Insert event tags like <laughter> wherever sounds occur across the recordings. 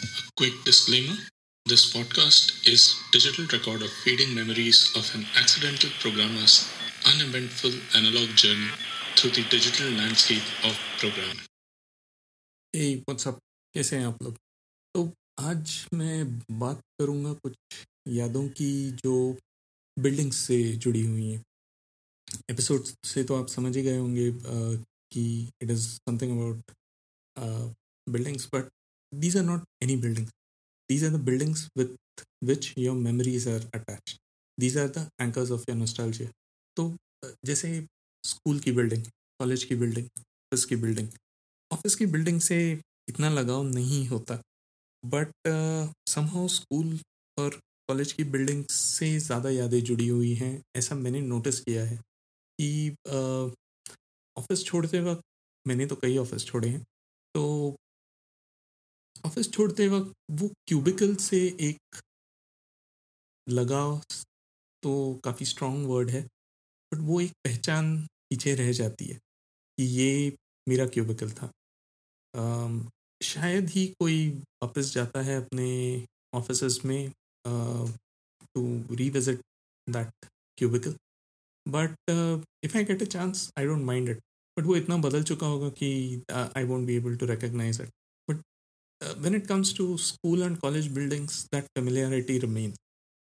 Quick disclaimer this podcast is digital record of fading memories of an accidental programmer's uneventful analog journey through the digital landscape of programming. hey what's up कैसे हैं आप लोग तो आज मैं बात करूँगा कुछ यादों की जो बिल्डिंग्स से जुड़ी हुई हैं एपिसोड से तो आप समझ ही गए होंगे अ, कि it is something about buildings but these are not any buildings these are the buildings with which your memories are attached. These are the anchors of your nostalgia. तो जैसे स्कूल की बिल्डिंग कॉलेज की building office की building office की building से इतना लगाव नहीं होता. बट समहाउ स्कूल और कॉलेज की बिल्डिंग से ज़्यादा यादें जुड़ी हुई हैं. ऐसा मैंने नोटिस किया है कि ऑफ़िस छोड़ते वक्त मैंने तो कई ऑफ़िस छोड़े हैं. तो ऑफ़िस छोड़ते वक्त वो क्यूबिकल से एक लगाव तो काफ़ी स्ट्रॉन्ग वर्ड है बट वो एक पहचान पीछे रह जाती है कि ये मेरा क्यूबिकल था। अम, शायद ही कोई वापस जाता है अपने ऑफ़िस में to revisit that cubicle but if I get a chance I don't mind it but वो इतना बदल चुका होगा कि I won't be able to recognise it but when it comes to school and college buildings that familiarity remains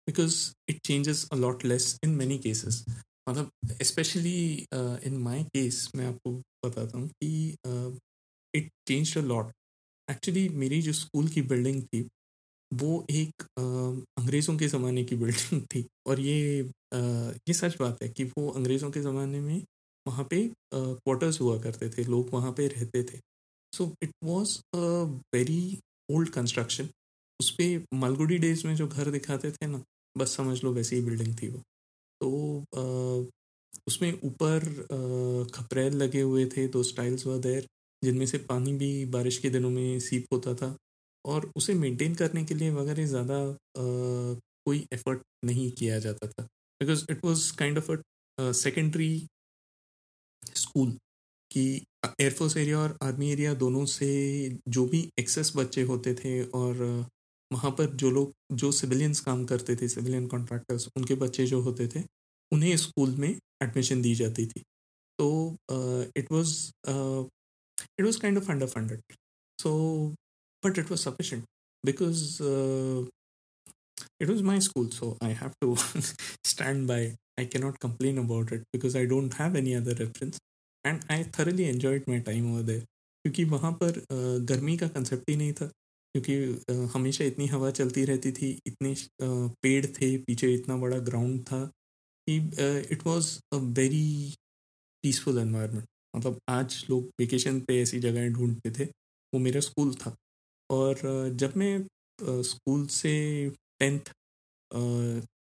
because it changes a lot less in many cases. मतलब specially in my case मैं आपको बताता हूँ कि it change a lot actually मेरी जो school की building थी वो एक uh, अंग्रेज़ों के ज़माने की बिल्डिंग थी और ये uh, ये सच बात है कि वो अंग्रेज़ों के ज़माने में वहाँ पे क्वार्टर्स हुआ करते थे लोग वहाँ पे रहते थे। So it was a very old construction उस पर मालगुडी डेज़ में जो घर दिखाते थे ना बस समझ लो वैसी ही बिल्डिंग थी वो। तो अ, उसमें ऊपर खपरेल लगे हुए थे दो स्टाइल्स व देर जिनमें से पानी भी बारिश के दिनों में सीप होता था। और उसे मेंटेन करने के लिए वगैरह ज़्यादा कोई एफर्ट नहीं किया जाता था। Because it was kind of a secondary school कि एयरफोर्स एरिया और आर्मी एरिया दोनों से जो भी एक्सेस बच्चे होते थे और वहाँ पर जो लोग, जो सिविलियंस काम करते थे सिविलियन कॉन्ट्रैक्टर्स उनके बच्चे जो होते थे, उन्हें स्कूल में एडमिशन दी जाती थी। तो it was it was kind of underfunded so but it was sufficient because it was my school, so i have to <laughs> stand by i cannot complain about it because i don't have any other reference and I thoroughly enjoyed my time over there, क्योंकि वहाँ पर गर्मी का concept ही नहीं था, क्योंकि हमेशा इतनी हवा चलती रहती थी, इतने पेड़ थे, पीछे इतना बड़ा ग्राउंड था कि it was a very peaceful environment मतलब आज लोग वेकेशन पे ऐसी जगहें ढूंढते थे, वो मेरा स्कूल था। और जब मैं स्कूल से टेंथ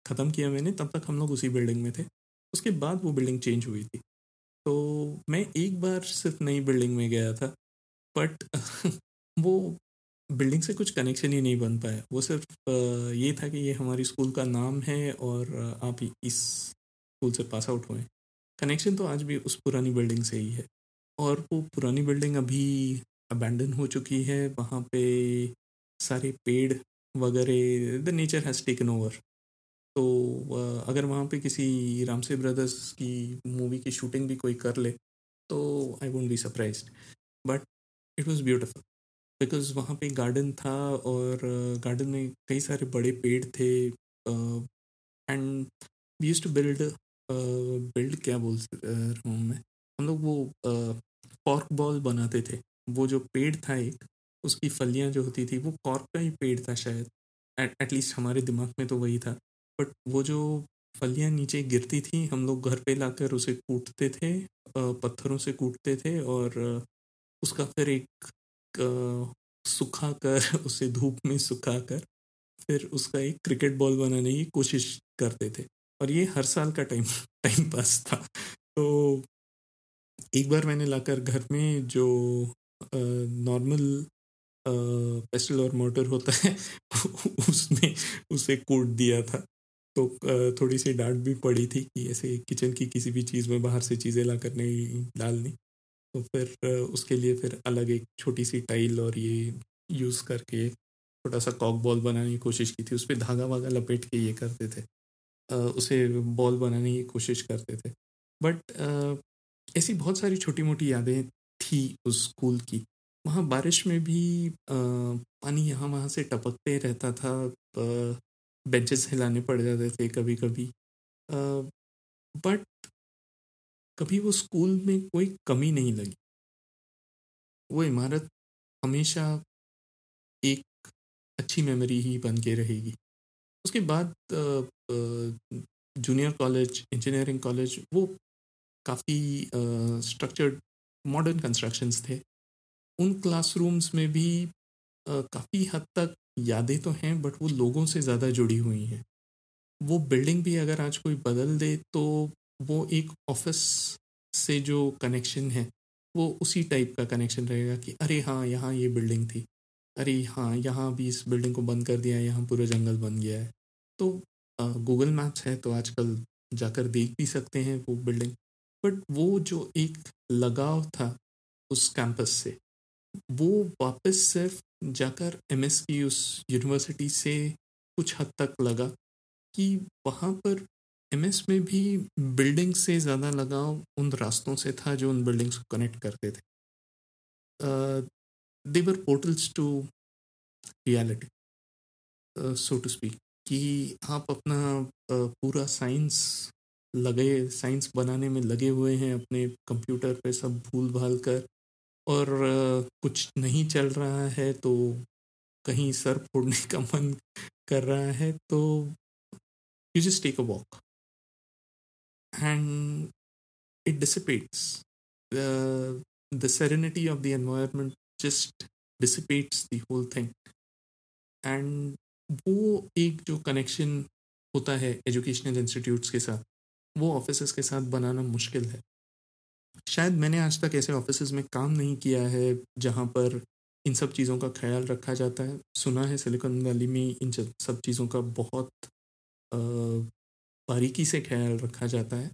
ख़त्म किया मैंने, तब तक हम लोग उसी बिल्डिंग में थे। उसके बाद वो बिल्डिंग चेंज हुई थी। तो मैं एक बार सिर्फ़ नई बिल्डिंग में गया था बट <laughs> वो बिल्डिंग से कुछ कनेक्शन ही नहीं बन पाया। वो सिर्फ़ ये था कि ये हमारी स्कूल का नाम है और आप इस स्कूल से पास आउट हुए। कनेक्शन तो आज भी उस पुरानी बिल्डिंग से ही है। और वो पुरानी बिल्डिंग अभी अबैंडन हो चुकी है। वहाँ पे सारे पेड़ वगैरह the nature has taken over तो अगर वहाँ पे किसी रामसे ब्रदर्स की मूवी की शूटिंग भी कोई कर ले तो I won't be surprise but it was beautiful because वहाँ पे गार्डन था और गार्डन में कई सारे बड़े पेड़ थे and we use to build build क्या बोल रहा हूँ मैं? हम लोग वो कॉर्क बॉल बनाते थे। वो जो पेड़ था एक, उसकी फलियाँ जो होती थी, वो कॉर्क का ही पेड़ था शायद। एटलीस्ट हमारे दिमाग में तो वही था। बट वो जो फलियाँ नीचे गिरती थी, हम लोग घर पे लाकर उसे कूटते थे पत्थरों से कूटते थे और उसका फिर एक सुखा कर <laughs> उसे धूप में सुखा कर फिर उसका एक क्रिकेट बॉल बनाने की कोशिश करते थे। और ये हर साल का टाइम <laughs> टाइम पास था। तो एक बार मैंने लाकर घर में जो नॉर्मल पेस्टल और मोटर होता है, <laughs> उसमें उसे कूट दिया था। तो थोड़ी सी डांट भी पड़ी थी कि ऐसे किचन की किसी भी चीज़ में बाहर से चीज़ें ला कर नहीं डालनी। तो फिर उसके लिए फिर अलग एक छोटी सी टाइल और ये यूज़ करके छोटा सा कॉक बॉल बनाने की कोशिश की थी। उस पर धागा वागा लपेट के ये करते थे। उसे बॉल बनाने की कोशिश करते थे। बट ऐसी बहुत सारी छोटी मोटी यादें थी उस स्कूल की। वहाँ बारिश में भी पानी यहाँ वहाँ से टपकते रहता था। बेंचेस हिलाने पड़ जाते थे कभी कभी बट कभी वो स्कूल में कोई कमी नहीं लगी। वो इमारत हमेशा एक अच्छी मेमोरी ही बन के रहेगी। उसके बाद जूनियर कॉलेज इंजीनियरिंग कॉलेज वो काफ़ी स्ट्रक्चर्ड मॉडर्न कंस्ट्रक्शंस थे। उन क्लासरूम्स में भी काफ़ी हद तक यादें तो हैं बट वो लोगों से ज़्यादा जुड़ी हुई हैं। वो बिल्डिंग भी अगर आज कोई बदल दे तो वो एक ऑफ़िस से जो कनेक्शन है, वो उसी टाइप का कनेक्शन रहेगा कि, अरे हाँ यहाँ ये बिल्डिंग थी। अरे हाँ यहाँ भी इस बिल्डिंग को बंद कर दिया है, यहाँ पूरा जंगल बन गया है। तो गूगल मैप्स है तो आजकल जाकर देख भी सकते हैं वो बिल्डिंग बट वो जो एक लगाव था उस कैंपस से, वो वापस सिर्फ़ जाकर एम एस की उस यूनिवर्सिटी से कुछ हद तक लगा कि वहाँ पर एम एस में भी बिल्डिंग से ज़्यादा लगाव उन रास्तों से था जो उन बिल्डिंग्स को कनेक्ट करते थे। They were portals to reality so to speak कि आप अपना पूरा साइंस लगे साइंस बनाने में लगे हुए हैं, अपने कंप्यूटर पे सब भूल भाल कर और कुछ नहीं चल रहा है तो कहीं सर फोड़ने का मन कर रहा है तो you just take a walk and it. The, the serenity of the environment just dissipates the whole thing. And वो एक जो कनेक्शन होता है एजुकेशनल इंस्टीट्यूट्स के साथ वो ऑफ़िस के साथ बनाना मुश्किल है शायद मैंने आज तक ऐसे ऑफ़िस में काम नहीं किया है, जहाँ पर इन सब चीज़ों का ख्याल रखा जाता है। सुना है सिलिकॉन वैली में इन सब चीज़ों का बहुत बारीकी से ख्याल रखा जाता है।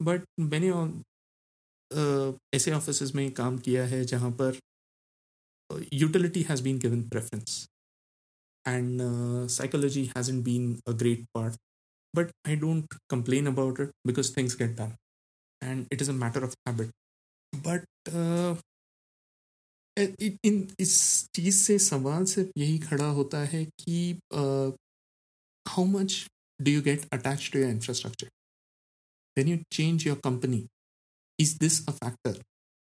बट मैंने ऐसे ऑफ़िस में काम किया है, जहाँ पर utility has been given preference and psychology hasn't been a great part but I don't complain about it because things get done And it is a matter of habit but इन इस चीज़ से सवाल सिर्फ यही खड़ा होता है कि how much do you get attached to your infrastructure? When you change your company, is this a factor?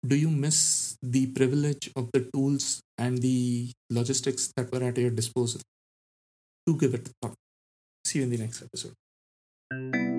Do you miss the privilege of the tools and the logistics that were at your disposal? Do give it a thought. See you in the next episode.